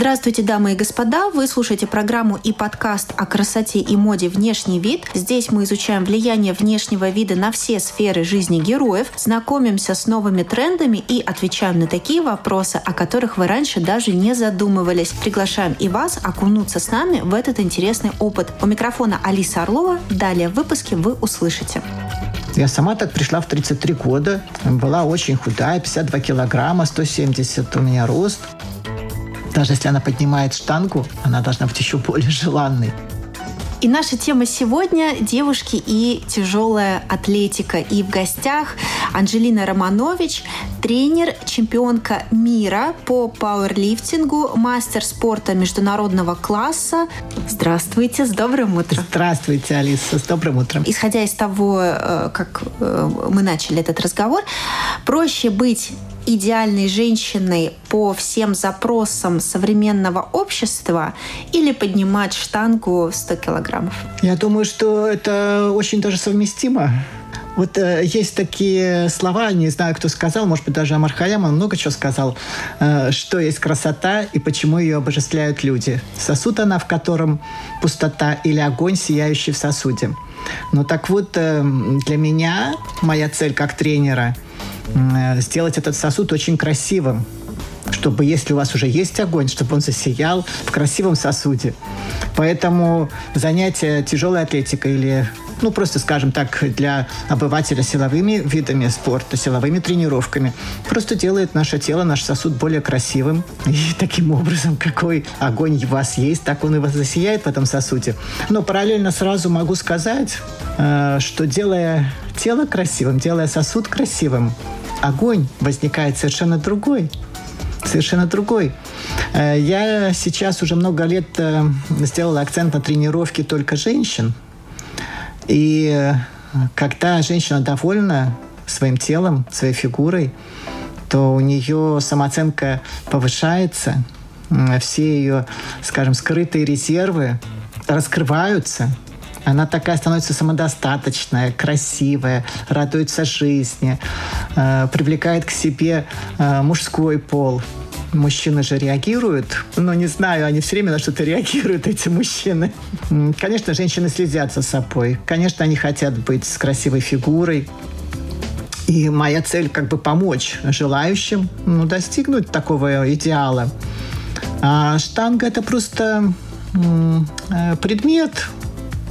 Здравствуйте, дамы и господа! Вы слушаете программу и подкаст о красоте и моде «Внешний вид». Здесь мы изучаем влияние внешнего вида на все сферы жизни героев, знакомимся с новыми трендами и отвечаем на такие вопросы, о которых вы раньше даже не задумывались. Приглашаем и вас окунуться с нами в этот интересный опыт. У микрофона Алиса Орлова. Далее в выпуске вы услышите. Я сама так пришла в 33 года. Была очень худая, 52 килограмма, 170 у меня рост. Даже если она поднимает штангу, она должна быть еще более желанной. И наша тема сегодня – девушки и тяжелая атлетика. И в гостях Анжелина Романович, тренер, чемпионка мира по пауэрлифтингу, мастер спорта международного класса. Здравствуйте, с добрым утром. Здравствуйте, Алиса, с добрым утром. Исходя из того, э, как э, мы начали этот разговор, проще быть идеальной женщиной по всем запросам современного общества или поднимать штангу 100 килограммов? Я думаю, что это очень даже совместимо. Вот э, есть такие слова, не знаю, кто сказал, может быть, даже Амар он много чего сказал, э, что есть красота и почему ее обожествляют люди. Сосуд она, в котором пустота или огонь, сияющий в сосуде. Ну так вот, э, для меня моя цель как тренера – Э, сделать этот сосуд очень красивым, чтобы если у вас уже есть огонь, чтобы он засиял в красивом сосуде. Поэтому занятие тяжелой атлетикой или ну, просто, скажем так, для обывателя силовыми видами спорта, силовыми тренировками, просто делает наше тело, наш сосуд более красивым. И таким образом, какой огонь у вас есть, так он и вас засияет в этом сосуде. Но параллельно сразу могу сказать, э, что делая тело красивым, делая сосуд красивым, огонь возникает совершенно другой. Совершенно другой. Э, я сейчас уже много лет э, сделала акцент на тренировке только женщин. И э, когда женщина довольна своим телом, своей фигурой, то у нее самооценка повышается, все ее, скажем, скрытые резервы раскрываются – она такая становится самодостаточная, красивая, радуется жизни, э, привлекает к себе э, мужской пол. Мужчины же реагируют, но не знаю, они все время на что-то реагируют, эти мужчины. Конечно, женщины следят за собой. Конечно, они хотят быть с красивой фигурой, и моя цель как бы помочь желающим ну, достигнуть такого идеала. А штанга это просто э, предмет,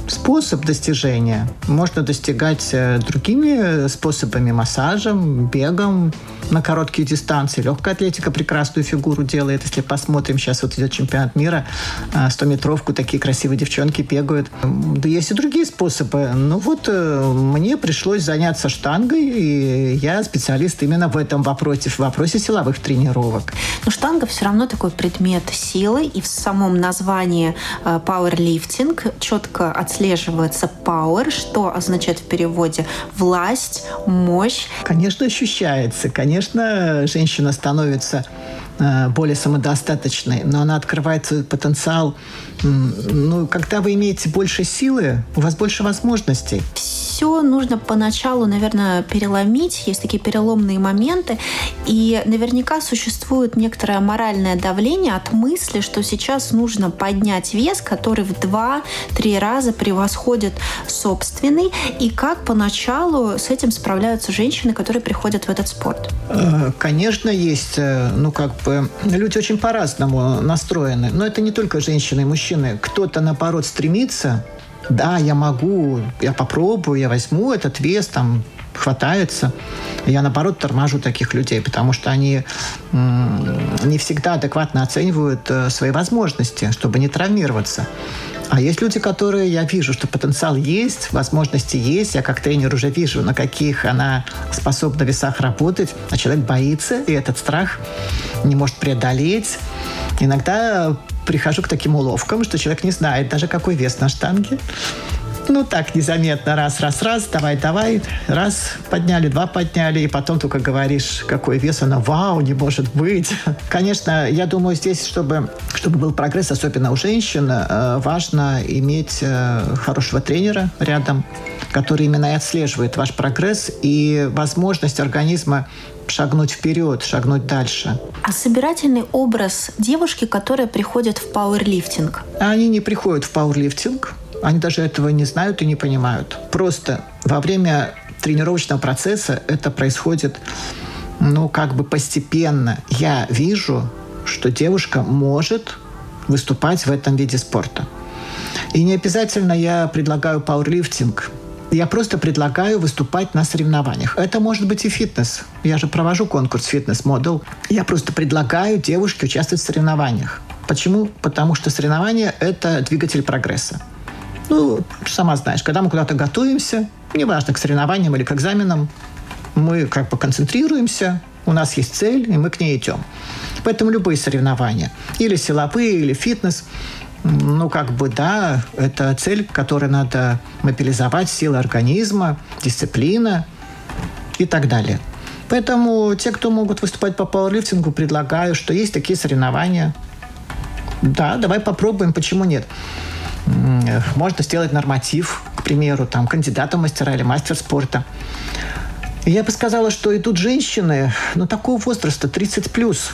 способ достижения. Можно достигать э, другими способами, массажем, бегом, на короткие дистанции. Легкая атлетика прекрасную фигуру делает. Если посмотрим, сейчас вот идет чемпионат мира, 100-метровку, а, такие красивые девчонки бегают. Да есть и другие способы. Ну вот э, мне пришлось заняться штангой, и я специалист именно в этом вопросе, в вопросе силовых тренировок. Но штанга все равно такой предмет силы, и в самом названии пауэрлифтинг э, четко отслеживается power, что означает в переводе власть, мощь. Конечно, ощущается. Конечно, конечно, женщина становится более самодостаточной, но она открывает свой потенциал. Ну, когда вы имеете больше силы, у вас больше возможностей все нужно поначалу, наверное, переломить. Есть такие переломные моменты. И наверняка существует некоторое моральное давление от мысли, что сейчас нужно поднять вес, который в 2-3 раза превосходит собственный. И как поначалу с этим справляются женщины, которые приходят в этот спорт? Э, конечно, есть. Э, ну, как бы люди очень по-разному настроены. Но это не только женщины и мужчины. Кто-то, наоборот, стремится да, я могу, я попробую, я возьму этот вес, там, хватается. Я, наоборот, торможу таких людей, потому что они не всегда адекватно оценивают э, свои возможности, чтобы не травмироваться. А есть люди, которые я вижу, что потенциал есть, возможности есть. Я как тренер уже вижу, на каких она способна в весах работать. А человек боится, и этот страх не может преодолеть. Иногда прихожу к таким уловкам, что человек не знает даже, какой вес на штанге. Ну, так, незаметно, раз, раз, раз, давай, давай, раз. Подняли, два подняли, и потом только говоришь, какой вес, она, вау, не может быть. Конечно, я думаю, здесь, чтобы, чтобы был прогресс, особенно у женщин, э, важно иметь э, хорошего тренера рядом, который именно и отслеживает ваш прогресс и возможность организма шагнуть вперед, шагнуть дальше. А собирательный образ девушки, которая приходит в пауэрлифтинг? Они не приходят в пауэрлифтинг, они даже этого не знают и не понимают. Просто во время тренировочного процесса это происходит, ну, как бы постепенно. Я вижу, что девушка может выступать в этом виде спорта. И не обязательно я предлагаю пауэрлифтинг. Я просто предлагаю выступать на соревнованиях. Это может быть и фитнес. Я же провожу конкурс фитнес-модел. Я просто предлагаю девушке участвовать в соревнованиях. Почему? Потому что соревнования – это двигатель прогресса. Ну, сама знаешь, когда мы куда-то готовимся, неважно, к соревнованиям или к экзаменам, мы как бы концентрируемся, у нас есть цель, и мы к ней идем. Поэтому любые соревнования, или силовые, или фитнес, ну, как бы, да, это цель, которой надо мобилизовать силы организма, дисциплина и так далее. Поэтому те, кто могут выступать по пауэрлифтингу, предлагаю, что есть такие соревнования. Да, давай попробуем, почему нет можно сделать норматив, к примеру, там, кандидата мастера или мастер спорта. я бы сказала, что идут женщины, ну, такого возраста, 30 плюс,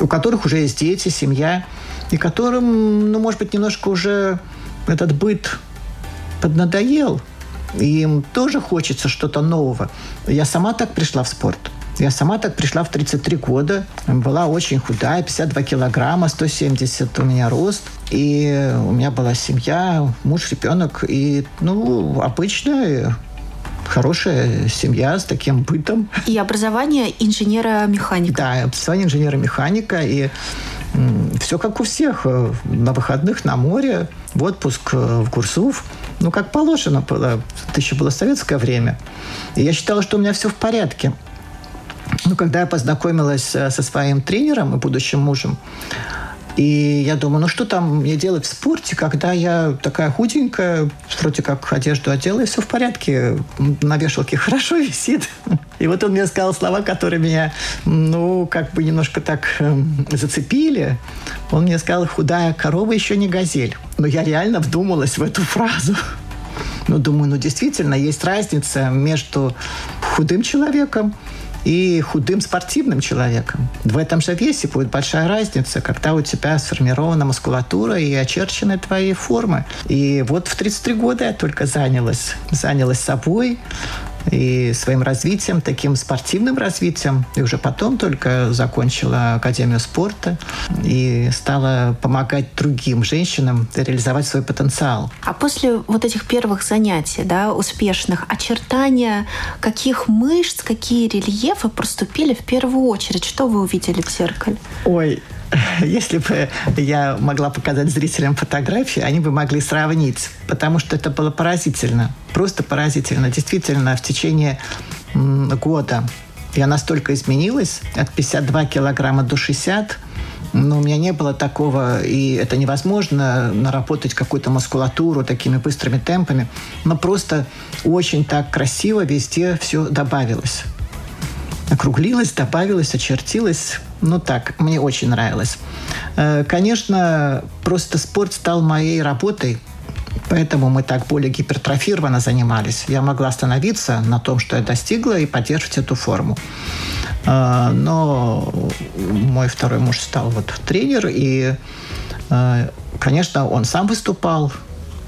у которых уже есть дети, семья, и которым, ну, может быть, немножко уже этот быт поднадоел, и им тоже хочется что-то нового. Я сама так пришла в спорт – я сама так пришла в 33 года. Была очень худая, 52 килограмма, 170 у меня рост. И у меня была семья, муж, ребенок. И, ну, обычная хорошая семья с таким бытом. И образование инженера-механика. Да, образование инженера-механика. И все как у всех. На выходных на море, в отпуск в Курсув. Ну, как положено было. Это еще было советское время. И я считала, что у меня все в порядке. Ну, когда я познакомилась э, со своим тренером и будущим мужем, и я думаю, ну что там мне делать в спорте, когда я такая худенькая, вроде как одежду одела, и все в порядке, на вешалке хорошо висит. И вот он мне сказал слова, которые меня, ну, как бы немножко так э, зацепили. Он мне сказал, худая корова еще не газель. Но я реально вдумалась в эту фразу. Ну, думаю, ну, действительно, есть разница между худым человеком и худым спортивным человеком. В этом же весе будет большая разница, когда у тебя сформирована мускулатура и очерчены твои формы. И вот в 33 года я только занялась. Занялась собой, и своим развитием, таким спортивным развитием. И уже потом только закончила Академию спорта и стала помогать другим женщинам реализовать свой потенциал. А после вот этих первых занятий, да, успешных, очертания каких мышц, какие рельефы проступили в первую очередь? Что вы увидели в зеркале? Ой, если бы я могла показать зрителям фотографии, они бы могли сравнить, потому что это было поразительно, просто поразительно. Действительно, в течение года я настолько изменилась, от 52 килограмма до 60, но у меня не было такого, и это невозможно, наработать какую-то мускулатуру такими быстрыми темпами, но просто очень так красиво везде все добавилось округлилась, добавилась, очертилась. Ну так, мне очень нравилось. Э, конечно, просто спорт стал моей работой, Поэтому мы так более гипертрофированно занимались. Я могла остановиться на том, что я достигла, и поддерживать эту форму. Э, но мой второй муж стал вот тренер, и, э, конечно, он сам выступал,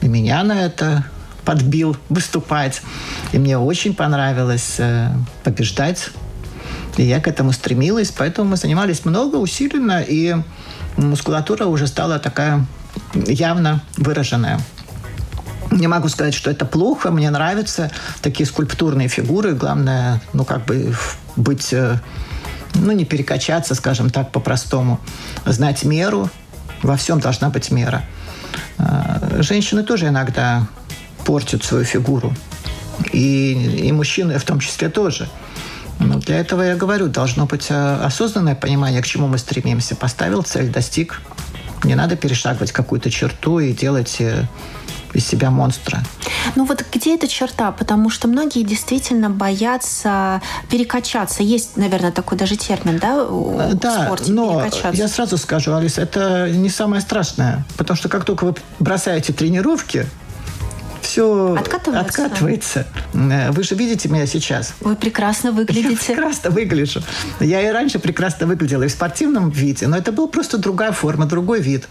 и меня на это подбил выступать. И мне очень понравилось побеждать и я к этому стремилась, поэтому мы занимались много, усиленно, и мускулатура уже стала такая явно выраженная. Не могу сказать, что это плохо, мне нравятся такие скульптурные фигуры. Главное, ну, как бы быть, э, ну, не перекачаться, скажем так, по-простому. Знать меру, во всем должна быть мера. А, женщины тоже иногда портят свою фигуру. И, и мужчины в том числе тоже. Ну, для этого я говорю, должно быть э, осознанное понимание, к чему мы стремимся. Поставил цель, достиг. Не надо перешагивать какую-то черту и делать э, из себя монстра. Ну вот где эта черта? Потому что многие действительно боятся перекачаться. Есть, наверное, такой даже термин, да, в да, спорте но я сразу скажу, Алиса, это не самое страшное. Потому что как только вы бросаете тренировки, все откатывается. откатывается. Э, вы же видите меня сейчас. Вы прекрасно выглядите. Я прекрасно выгляжу. Я и раньше прекрасно выглядела и в спортивном виде, но это был просто другая форма, другой вид.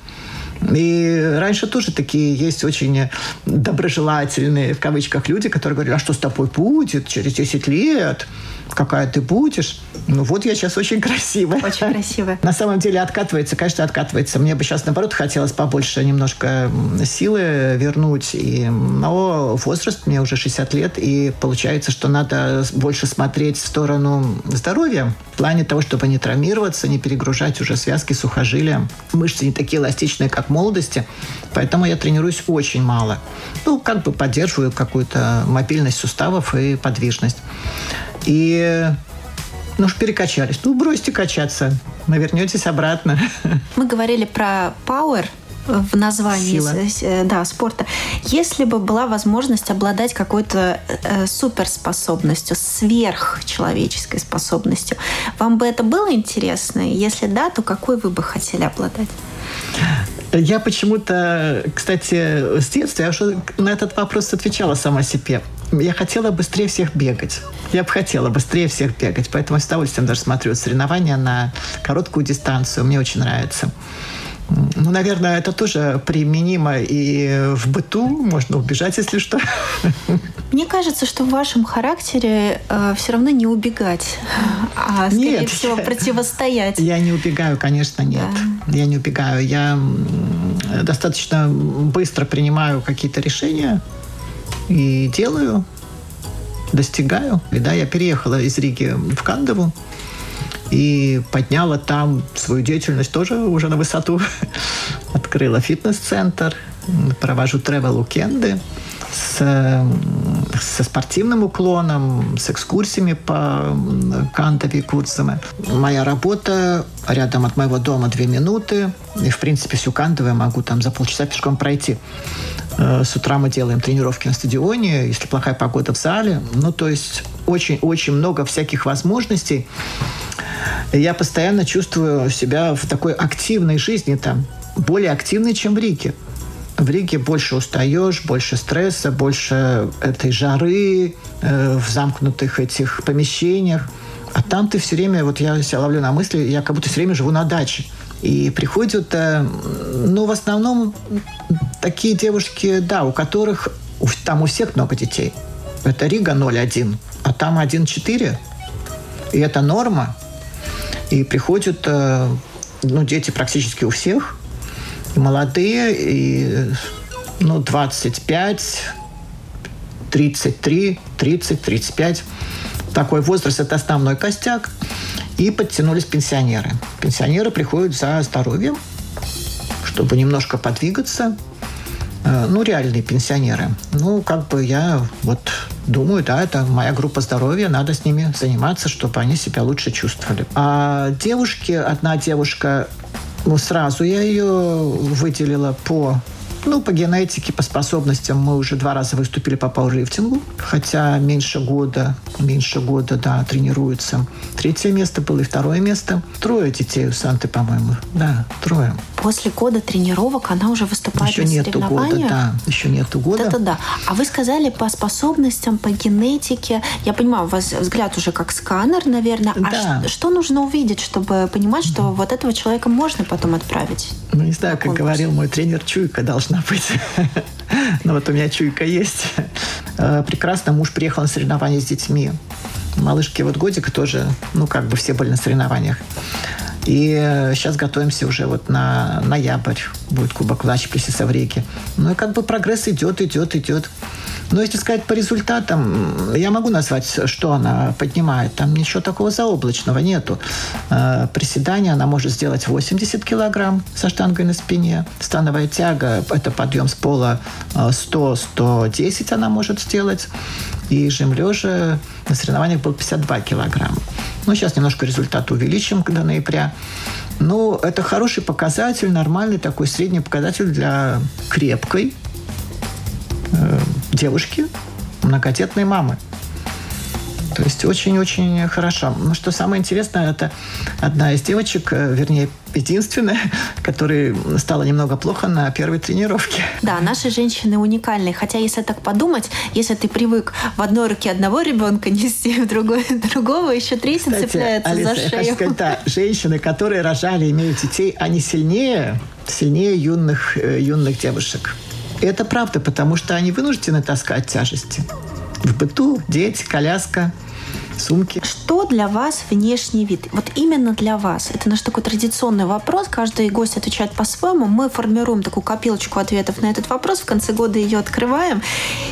И раньше тоже такие есть очень доброжелательные, в кавычках, люди, которые говорят, а что с тобой будет через 10 лет? Какая ты будешь. Ну вот я сейчас очень красивая. Очень красивая. На самом деле откатывается, конечно, откатывается. Мне бы сейчас, наоборот, хотелось побольше немножко силы вернуть. И, но возраст мне уже 60 лет, и получается, что надо больше смотреть в сторону здоровья. В плане того, чтобы не травмироваться, не перегружать уже связки, сухожилия. Мышцы не такие эластичные, как в молодости. Поэтому я тренируюсь очень мало. Ну, как бы поддерживаю какую-то мобильность суставов и подвижность. И ну уж перекачались. Ну, бросьте качаться. Вернетесь обратно. Мы говорили про power в названии Сила. Э, да, спорта. Если бы была возможность обладать какой-то э, суперспособностью, сверхчеловеческой способностью, вам бы это было интересно? Если да, то какой вы бы хотели обладать? Я почему-то, кстати, с детства я уже на этот вопрос отвечала сама себе. Я хотела быстрее всех бегать. Я бы хотела быстрее всех бегать, поэтому с удовольствием даже смотрю соревнования на короткую дистанцию. Мне очень нравится. Ну, наверное, это тоже применимо и в быту. Можно убежать, если что. Мне кажется, что в вашем характере э, все равно не убегать, а скорее нет, всего противостоять. Я не убегаю, конечно, нет. Да. Я не убегаю. Я достаточно быстро принимаю какие-то решения и делаю, достигаю. И да, я переехала из Риги в Кандову и подняла там свою деятельность тоже уже на высоту. Открыла фитнес-центр, провожу тревел-укенды с, со спортивным уклоном, с экскурсиями по Кантове и Курцаме. Моя работа рядом от моего дома две минуты. И, в принципе, всю Кантову я могу там за полчаса пешком пройти. Э, с утра мы делаем тренировки на стадионе, если плохая погода в зале. Ну, то есть очень-очень много всяких возможностей. Я постоянно чувствую себя в такой активной жизни там, более активной, чем в Риге. В Риге больше устаешь, больше стресса, больше этой жары э, в замкнутых этих помещениях. А там ты все время, вот я себя ловлю на мысли, я как будто все время живу на даче. И приходят, э, ну, в основном такие девушки, да, у которых, там у всех много детей. Это Рига 0,1, а там 1,4. И это норма. И приходят э, ну, дети практически у всех. Молодые, и ну, 25, 33, 30, 35. Такой возраст – это основной костяк. И подтянулись пенсионеры. Пенсионеры приходят за здоровьем, чтобы немножко подвигаться. Э, ну, реальные пенсионеры. Ну, как бы я вот думаю, да, это моя группа здоровья, надо с ними заниматься, чтобы они себя лучше чувствовали. А девушки, одна девушка, ну, сразу я ее выделила по ну, по генетике, по способностям мы уже два раза выступили по пауэрлифтингу, хотя меньше года, меньше года, да, тренируются. Третье место было и второе место. Трое детей у Санты, по-моему. Да, трое. После года тренировок она уже выступает еще на нету года, да. Еще нету года. Это да. А вы сказали по способностям, по генетике. Я понимаю, у вас взгляд уже как сканер, наверное. А да. что, что нужно увидеть, чтобы понимать, что вот этого человека можно потом отправить? Ну, не знаю, как говорил мой тренер, чуйка должна быть. Но вот у меня чуйка есть. Э, прекрасно муж приехал на соревнования с детьми. Малышки вот годик тоже, ну, как бы все были на соревнованиях. И сейчас готовимся уже вот на ноябрь. Будет Кубок Влачплиси Саврейки. Ну и как бы прогресс идет, идет, идет. Но если сказать по результатам, я могу назвать, что она поднимает. Там ничего такого заоблачного нету. Э, приседание она может сделать 80 килограмм со штангой на спине. Становая тяга – это подъем с пола 100-110 э, она может сделать. И жим лежа на соревнованиях был 52 килограмма. Ну, сейчас немножко результат увеличим до ноября. Ну, это хороший показатель, нормальный такой средний показатель для крепкой э, девушки, многодетной мамы. То есть очень-очень хорошо. Но что самое интересное, это одна из девочек, э, вернее, единственная, которая стала немного плохо на первой тренировке. Да, наши женщины уникальны. Хотя, если так подумать, если ты привык в одной руке одного ребенка нести, в другой другого, еще третий Кстати, цепляется Алиса, за шею. Я хочу сказать, да, женщины, которые рожали, имеют детей, они сильнее, сильнее юных, э, юных девушек. Это правда, потому что они вынуждены таскать тяжести в быту, дети, коляска, сумки. Что для вас внешний вид? Вот именно для вас. Это наш такой традиционный вопрос. Каждый гость отвечает по-своему. Мы формируем такую копилочку ответов на этот вопрос. В конце года ее открываем.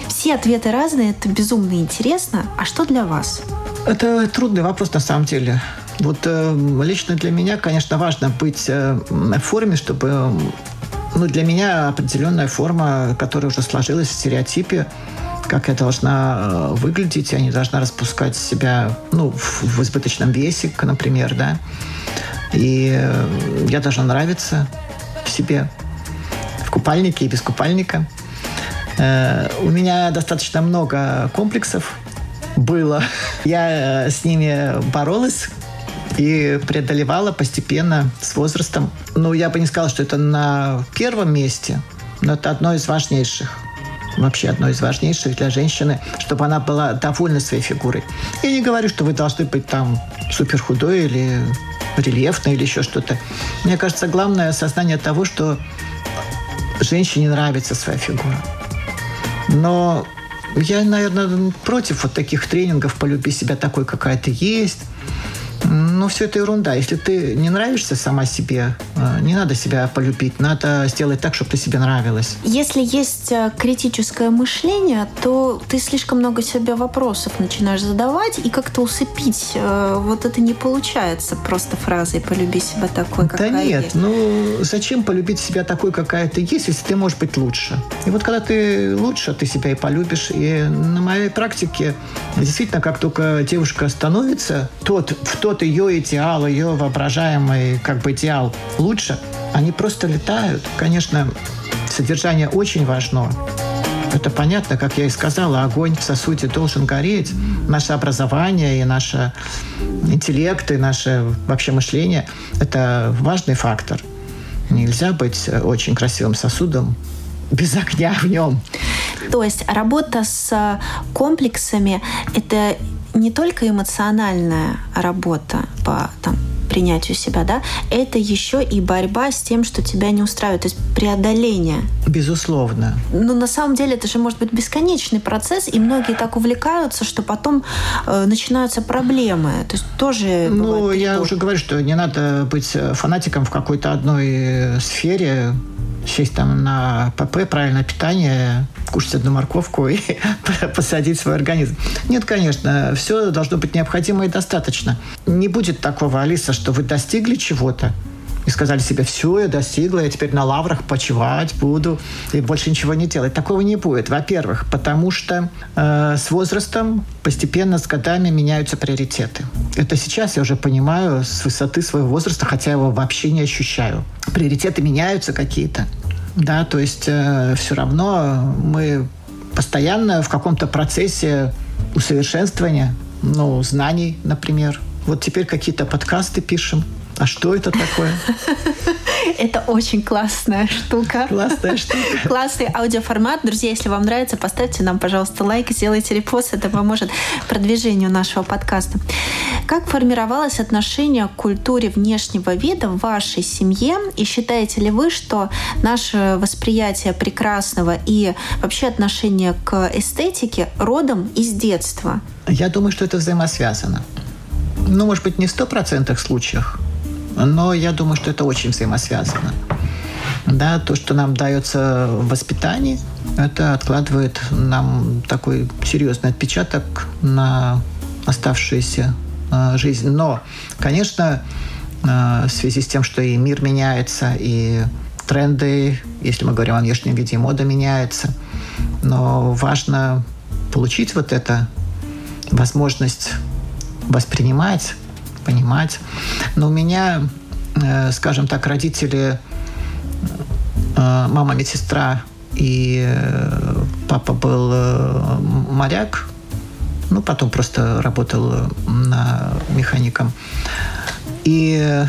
Все ответы разные. Это безумно интересно. А что для вас? Это трудный вопрос на самом деле. Вот э, лично для меня, конечно, важно быть э, в форме, чтобы ну, для меня определенная форма, которая уже сложилась в стереотипе, как я должна э, выглядеть, я не должна распускать себя ну, в, в избыточном весе, например, да. И э, я должна нравиться себе в купальнике и без купальника. Э, у меня достаточно много комплексов было. Я с ними боролась и преодолевала постепенно с возрастом. Ну, я бы не сказала, что это на первом месте, но это одно из важнейших вообще одно из важнейших для женщины, чтобы она была довольна своей фигурой. Я не говорю, что вы должны быть там супер худой или рельефной или еще что-то. Мне кажется, главное осознание того, что женщине нравится своя фигура. Но я, наверное, против вот таких тренингов «полюби себя такой, какая ты есть», ну, все это ерунда. Если ты не нравишься сама себе, э, не надо себя полюбить. Надо сделать так, чтобы ты себе нравилась. Если есть э, критическое мышление, то ты слишком много себе вопросов начинаешь задавать, и как-то усыпить э, вот это не получается просто фразой «полюби себя такой, какая Да нет, есть». ну зачем полюбить себя такой, какая ты есть, если ты можешь быть лучше? И вот когда ты лучше, ты себя и полюбишь. И на моей практике действительно, как только девушка становится, тот, в тот ее идеал, ее воображаемый как бы идеал лучше, они просто летают. Конечно, содержание очень важно. Это понятно, как я и сказала, огонь в сосуде должен гореть. Наше образование и наш интеллект, и наше вообще мышление – это важный фактор. Нельзя быть очень красивым сосудом без огня в нем. То есть работа с комплексами – это не только эмоциональная работа по там, принятию себя, да, это еще и борьба с тем, что тебя не устраивает, то есть преодоление. Безусловно. Но на самом деле это же может быть бесконечный процесс, и многие так увлекаются, что потом э, начинаются проблемы. То есть тоже. Ну, я уже говорю, что не надо быть фанатиком в какой-то одной сфере сесть там на ПП, правильное питание, кушать одну морковку и посадить свой организм. Нет, конечно, все должно быть необходимо и достаточно. Не будет такого, Алиса, что вы достигли чего-то, и сказали себе, все, я достигла, я теперь на лаврах почивать буду и больше ничего не делать. Такого не будет. Во-первых, потому что э, с возрастом постепенно, с годами меняются приоритеты. Это сейчас я уже понимаю с высоты своего возраста, хотя его вообще не ощущаю. Приоритеты меняются какие-то. Да, то есть э, все равно мы постоянно в каком-то процессе усовершенствования, ну, знаний, например. Вот теперь какие-то подкасты пишем, а что это такое? Это очень классная штука. Классная штука. Классный аудиоформат. Друзья, если вам нравится, поставьте нам, пожалуйста, лайк, сделайте репост. Это поможет продвижению нашего подкаста. Как формировалось отношение к культуре внешнего вида в вашей семье? И считаете ли вы, что наше восприятие прекрасного и вообще отношение к эстетике родом из детства? Я думаю, что это взаимосвязано. Ну, может быть, не в стопроцентных случаях, но я думаю, что это очень взаимосвязано. Да, то, что нам дается в воспитании, это откладывает нам такой серьезный отпечаток на оставшуюся э, жизнь. Но, конечно, э, в связи с тем, что и мир меняется, и тренды, если мы говорим о внешнем виде, мода меняется, но важно получить вот это возможность воспринимать понимать. Но у меня э, скажем так, родители, э, мама медсестра и э, папа был моряк, ну, потом просто работал на механиком. И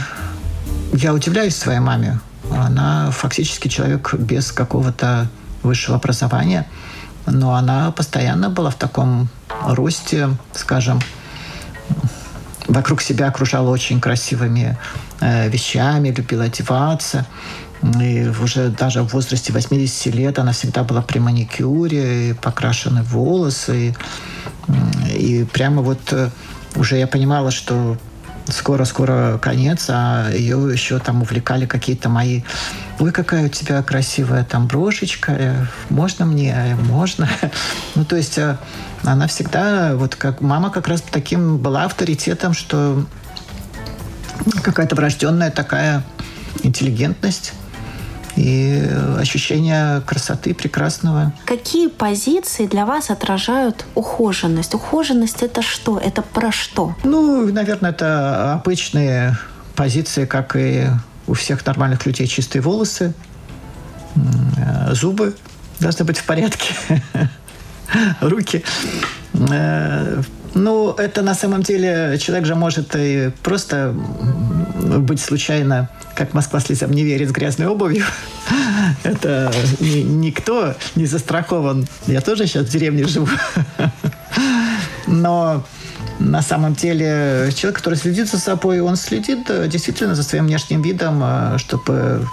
я удивляюсь своей маме. Она фактически человек без какого-то высшего образования, но она постоянно была в таком росте, скажем, вокруг себя окружала очень красивыми э, вещами, любила одеваться. И уже даже в возрасте 80 лет она всегда была при маникюре, и покрашены волосы. И, и прямо вот э, уже я понимала, что скоро-скоро конец, а ее еще там увлекали какие-то мои ой, какая у тебя красивая там брошечка, э, можно мне, можно. ну, то есть э, она всегда, вот как мама как раз таким была авторитетом, что какая-то врожденная такая интеллигентность и ощущение красоты прекрасного. Какие позиции для вас отражают ухоженность? Ухоженность это что? Это про что? Ну, наверное, это обычные позиции, как и у всех нормальных людей чистые волосы, э, зубы должны быть в порядке, руки. Ну, это на самом деле человек же может и просто быть случайно, как Москва слезам не верит, с грязной обувью. Это ни, никто не застрахован. Я тоже сейчас в деревне живу. Но на самом деле человек, который следит за собой, он следит э, действительно за своим внешним видом, э, чтобы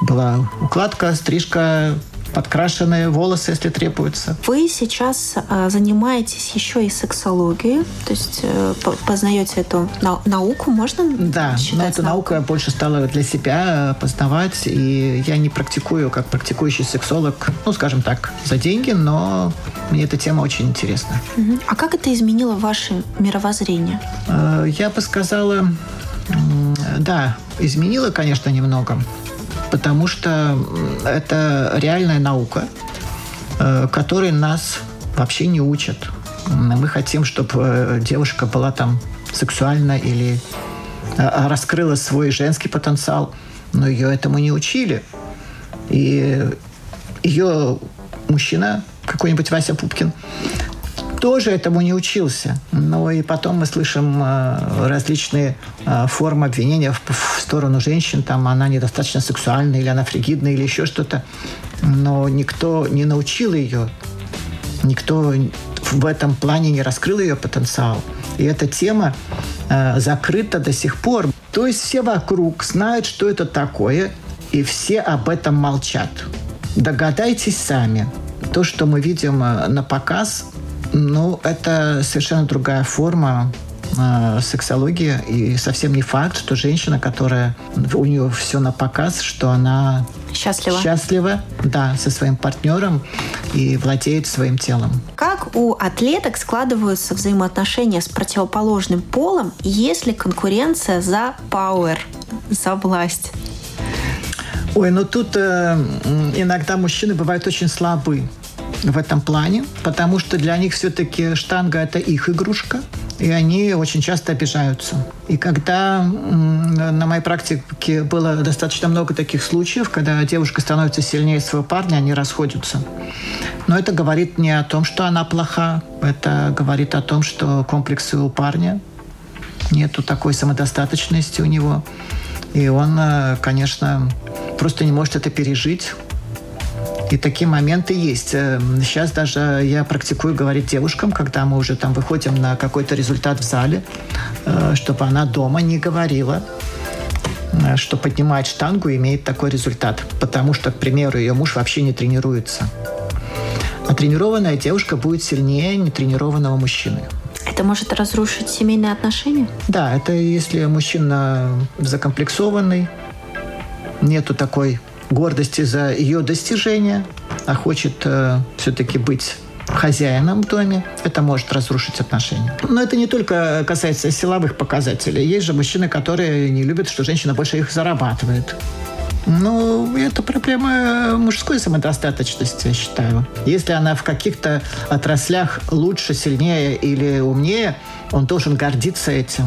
была укладка, стрижка, подкрашенные волосы, если требуется. Вы сейчас э, занимаетесь еще и сексологией, то есть э, познаете эту на науку, можно Да, но эта наука больше стала для себя познавать, и я не практикую как практикующий сексолог, ну, скажем так, за деньги, но мне эта тема очень интересна. А как это изменило ваше мировоззрение? Э, я бы сказала, да, изменило, конечно, немного потому что это реальная наука, э, которой нас вообще не учат. Мы хотим, чтобы э, девушка была там сексуальна или э, раскрыла свой женский потенциал, но ее этому не учили. И ее мужчина, какой-нибудь Вася Пупкин, тоже этому не учился. Но и потом мы слышим э, различные э, формы обвинения в, сторону женщин. Там она недостаточно сексуальна, или она фригидна, или еще что-то. Но никто не научил ее. Никто в этом плане не раскрыл ее потенциал. И эта тема э, закрыта до сих пор. То есть все вокруг знают, что это такое, и все об этом молчат. Догадайтесь сами. То, что мы видим на показ, ну, это совершенно другая форма э, сексологии. И совсем не факт, что женщина, которая у нее все на показ, что она счастлива. счастлива, да, со своим партнером и владеет своим телом. Как у атлеток складываются взаимоотношения с противоположным полом, если конкуренция за power, за власть? Ой, ну тут э, иногда мужчины бывают очень слабы в этом плане, потому что для них все-таки штанга – это их игрушка, и они очень часто обижаются. И когда на моей практике было достаточно много таких случаев, когда девушка становится сильнее своего парня, они расходятся. Но это говорит не о том, что она плоха, это говорит о том, что комплексы у парня нету такой самодостаточности у него. И он, э, конечно, просто не может это пережить. И такие моменты есть. Сейчас э, даже я практикую говорить девушкам, когда мы уже там выходим на какой-то результат в зале, э, чтобы она дома не говорила, э, что поднимает штангу и имеет такой результат. Потому что, к примеру, ее муж вообще не тренируется. А тренированная девушка будет сильнее нетренированного мужчины. Это может разрушить семейные отношения? Да, это если мужчина закомплексованный, нету такой гордости за ее достижения, а хочет э, все-таки быть хозяином в доме, это может разрушить отношения. Но это не только касается силовых показателей. Есть же мужчины, которые не любят, что женщина больше их зарабатывает. Ну, это проблема мужской самодостаточности, я считаю. Если она в каких-то отраслях лучше, сильнее или умнее, он должен гордиться этим.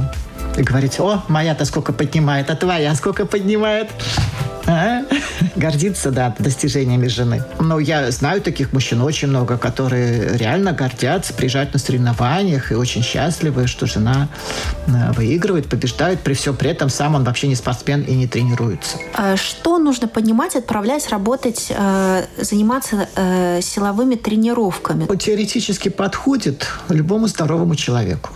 и говорить, о, моя-то сколько поднимает, а твоя сколько поднимает. А? Гордиться, да, достижениями жены. Но я знаю таких мужчин очень много, которые реально гордятся, приезжают на соревнованиях и очень счастливы, что жена э, выигрывает, побеждает. При всем при этом сам он вообще не спортсмен и не тренируется. А что нужно понимать, отправляясь работать, э, заниматься э, силовыми тренировками? Теоретически подходит любому здоровому человеку.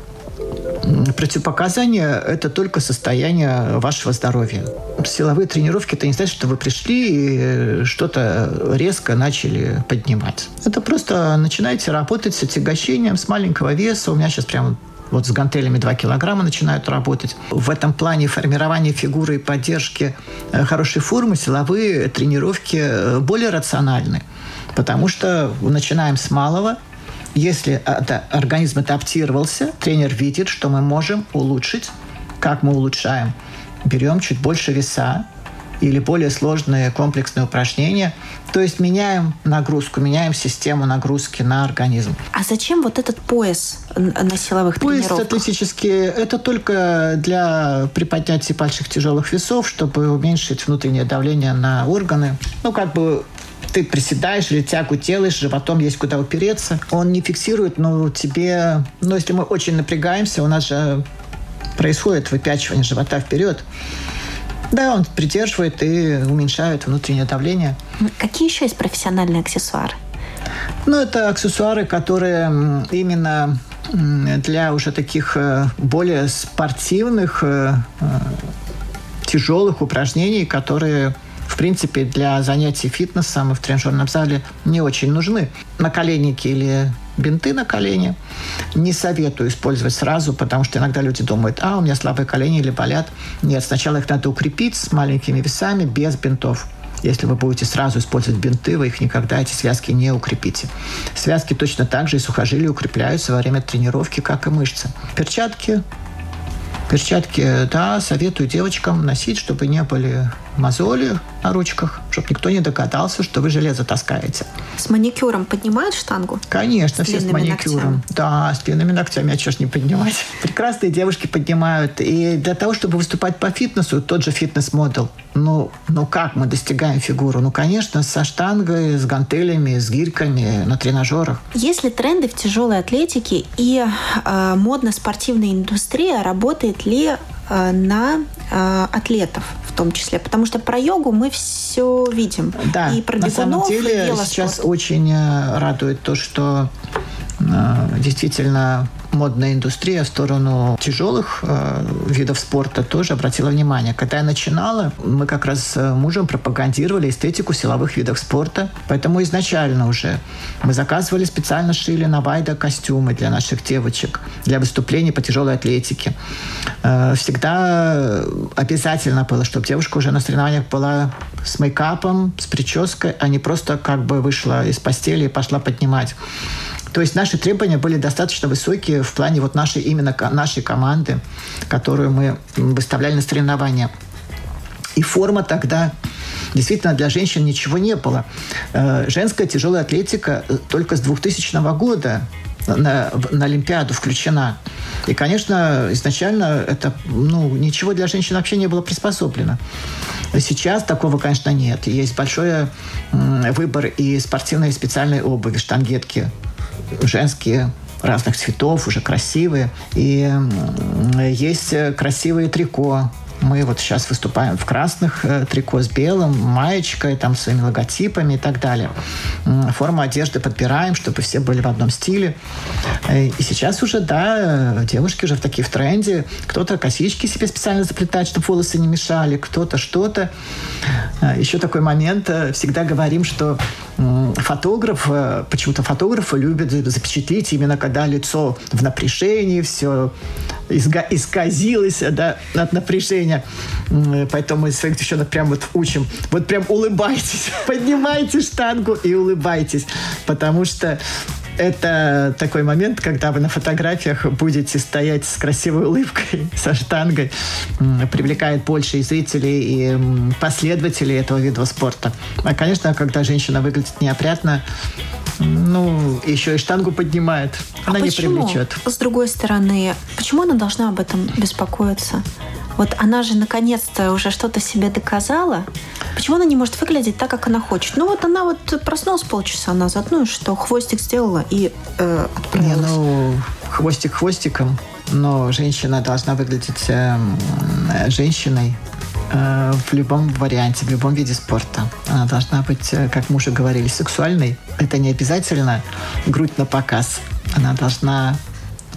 Противопоказания – это только состояние вашего здоровья. Силовые тренировки – это не значит, что вы пришли и что-то резко начали поднимать. Это просто начинаете работать с отягощением, с маленького веса. У меня сейчас прям вот с гантелями 2 килограмма начинают работать. В этом плане формирования фигуры и поддержки э, хорошей формы силовые тренировки э, более рациональны. Потому что начинаем с малого – если это, организм адаптировался, тренер видит, что мы можем улучшить. Как мы улучшаем? Берем чуть больше веса или более сложные комплексные упражнения. То есть меняем нагрузку, меняем систему нагрузки на организм. А зачем вот этот пояс на силовых пояс тренировках? Пояс статистически это только для приподнятия больших тяжелых весов, чтобы уменьшить внутреннее давление на органы. Ну, как бы ты приседаешь или тягу делаешь, животом есть куда упереться. Он не фиксирует, но тебе... Но если мы очень напрягаемся, у нас же происходит выпячивание живота вперед. Да, он придерживает и уменьшает внутреннее давление. Какие еще есть профессиональные аксессуары? Ну, это аксессуары, которые именно для уже таких э, более спортивных, э, э, тяжелых упражнений, которые принципе, для занятий фитнесом и в тренажерном зале не очень нужны. Наколенники или бинты на колени не советую использовать сразу, потому что иногда люди думают, а, у меня слабые колени или болят. Нет, сначала их надо укрепить с маленькими весами, без бинтов. Если вы будете сразу использовать бинты, вы их никогда, эти связки, не укрепите. Связки точно так же и сухожилия укрепляются во время тренировки, как и мышцы. Перчатки, Перчатки, да, советую девочкам носить, чтобы не были мозоли на ручках, чтобы никто не догадался, что вы железо таскаете. С маникюром поднимают штангу? Конечно, с все с маникюром. Ногтями. Да, с длинными ногтями, а что ж не поднимать? Прекрасные девушки поднимают. И для того, чтобы выступать по фитнесу, тот же фитнес-модел, ну, ну как мы достигаем фигуру? Ну, конечно, со штангой, с гантелями, с гирьками на тренажерах. Есть ли тренды в тяжелой атлетике и э, модно-спортивная индустрия работает ли э, на э, атлетов том числе, потому что про йогу мы все видим. Да, и про на самом деле сейчас очень э, радует то, что э, действительно модная индустрия в сторону тяжелых э, видов спорта тоже обратила внимание. Когда я начинала, мы как раз с мужем пропагандировали эстетику силовых видов спорта. Поэтому изначально уже мы заказывали специально шили на Вайда костюмы для наших девочек, для выступлений по тяжелой атлетике. Э, всегда обязательно было, чтобы девушка уже на соревнованиях была с мейкапом, с прической, а не просто как бы вышла из постели и пошла поднимать. То есть наши требования были достаточно высокие в плане вот нашей именно нашей команды, которую мы выставляли на соревнования. И форма тогда действительно для женщин ничего не было. Э, женская тяжелая атлетика э, только с 2000 года на, на Олимпиаду включена. И, конечно, изначально это, ну, ничего для женщин вообще не было приспособлено. Сейчас такого, конечно, нет. Есть большой выбор и спортивной, и специальной обуви, штангетки женские разных цветов, уже красивые. И есть красивые трико мы вот сейчас выступаем в красных э, трико с белым, маечкой, там, своими логотипами и так далее. Форму одежды подбираем, чтобы все были в одном стиле. Э, и сейчас уже, да, девушки уже в такие в тренде. Кто-то косички себе специально заплетает, чтобы волосы не мешали, кто-то что-то. Э, еще такой момент. Всегда говорим, что фотограф, почему-то фотографы любят запечатлить именно когда лицо в напряжении, все исказилось да, от напряжения. Поэтому мы своих девчонок прям вот учим. Вот прям улыбайтесь, поднимайте штангу и улыбайтесь. Потому что это такой момент, когда вы на фотографиях будете стоять с красивой улыбкой, со штангой, привлекает больше и зрителей, и последователей этого вида спорта. А, конечно, когда женщина выглядит неопрятно, ну, еще и штангу поднимает. она а не почему? привлечет. С другой стороны, почему она должна об этом беспокоиться? Вот она же наконец-то уже что-то себе доказала. Почему она не может выглядеть так, как она хочет? Ну вот она вот проснулась полчаса назад, ну и что, хвостик сделала и э, Не, отправилась. ну, хвостик хвостиком, но женщина должна выглядеть э, женщиной в любом варианте, в любом виде спорта. Она должна быть, э, как мы уже говорили, сексуальной. Это не обязательно грудь на показ. Она должна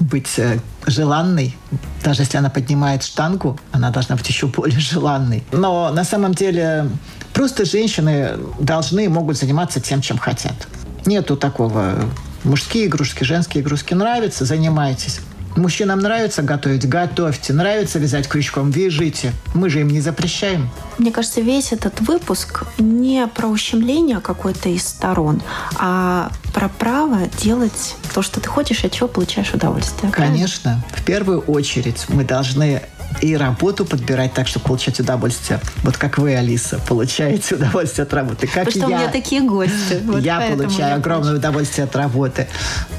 быть э, желанной. Даже если она поднимает штангу, она должна быть еще более желанной. Но на самом деле просто женщины должны, могут заниматься тем, чем хотят. Нету такого мужские игрушки, женские игрушки. Нравится, занимайтесь. Мужчинам нравится готовить, готовьте. Нравится вязать крючком, вяжите. Мы же им не запрещаем. Мне кажется, весь этот выпуск не про ущемление какой-то из сторон, а про право делать то, что ты хочешь, от чего получаешь удовольствие. правильно? Конечно, в первую очередь мы должны и работу подбирать так, чтобы получать удовольствие. Вот как вы, Алиса, получаете удовольствие от работы. Как Потому что у я. меня такие гости. Вот я получаю я огромное удовольствие от работы.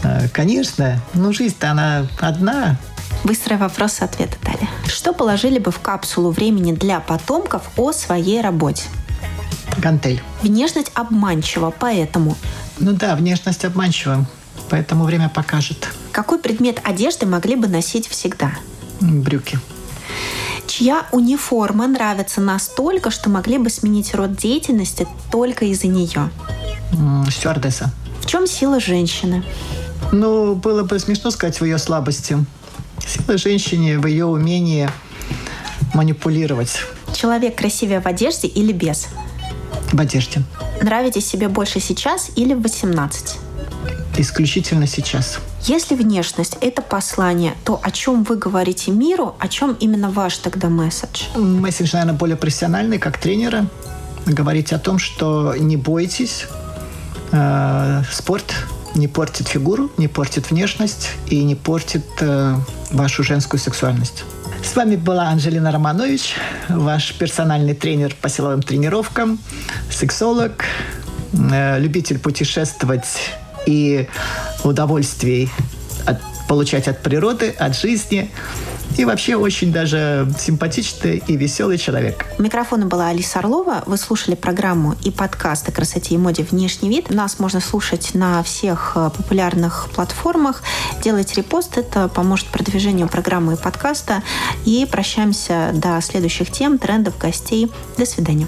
Э, Конечно, ну жизнь-то она одна. Быстрый вопрос-ответ, Далее. Что положили бы в капсулу времени для потомков о своей работе? Гантель. Внешность обманчива, поэтому Ну да, внешность обманчива, поэтому время покажет. какой предмет одежды могли бы носить всегда? Брюки. Чья униформа нравится настолько, что могли бы сменить род деятельности только из-за нее? Стюардесса. В чем сила женщины? Ну, было бы смешно сказать в ее слабости. Сила женщине в ее умении манипулировать Человек красивее в одежде или без? в одежде. Нравитесь себе больше сейчас или в 18? Исключительно сейчас. Если внешность – это послание, то о чем вы говорите миру, о чем именно ваш тогда месседж? Месседж, наверное, более профессиональный, как тренера. Говорить о том, что не бойтесь. Э, спорт не портит фигуру, не портит внешность и не портит э, вашу женскую сексуальность. С вами была Анжелина Романович, ваш персональный тренер по силовым тренировкам, сексолог, э, любитель путешествовать и удовольствий от- получать от природы, от жизни. И вообще очень даже симпатичный и веселый человек. У микрофона была Алиса Орлова. Вы слушали программу и подкаст о красоте и моде «Внешний вид». Нас можно слушать на всех э, популярных платформах. Делайте репост, это поможет продвижению программы и подкаста. И прощаемся до следующих тем, трендов, гостей. До свидания.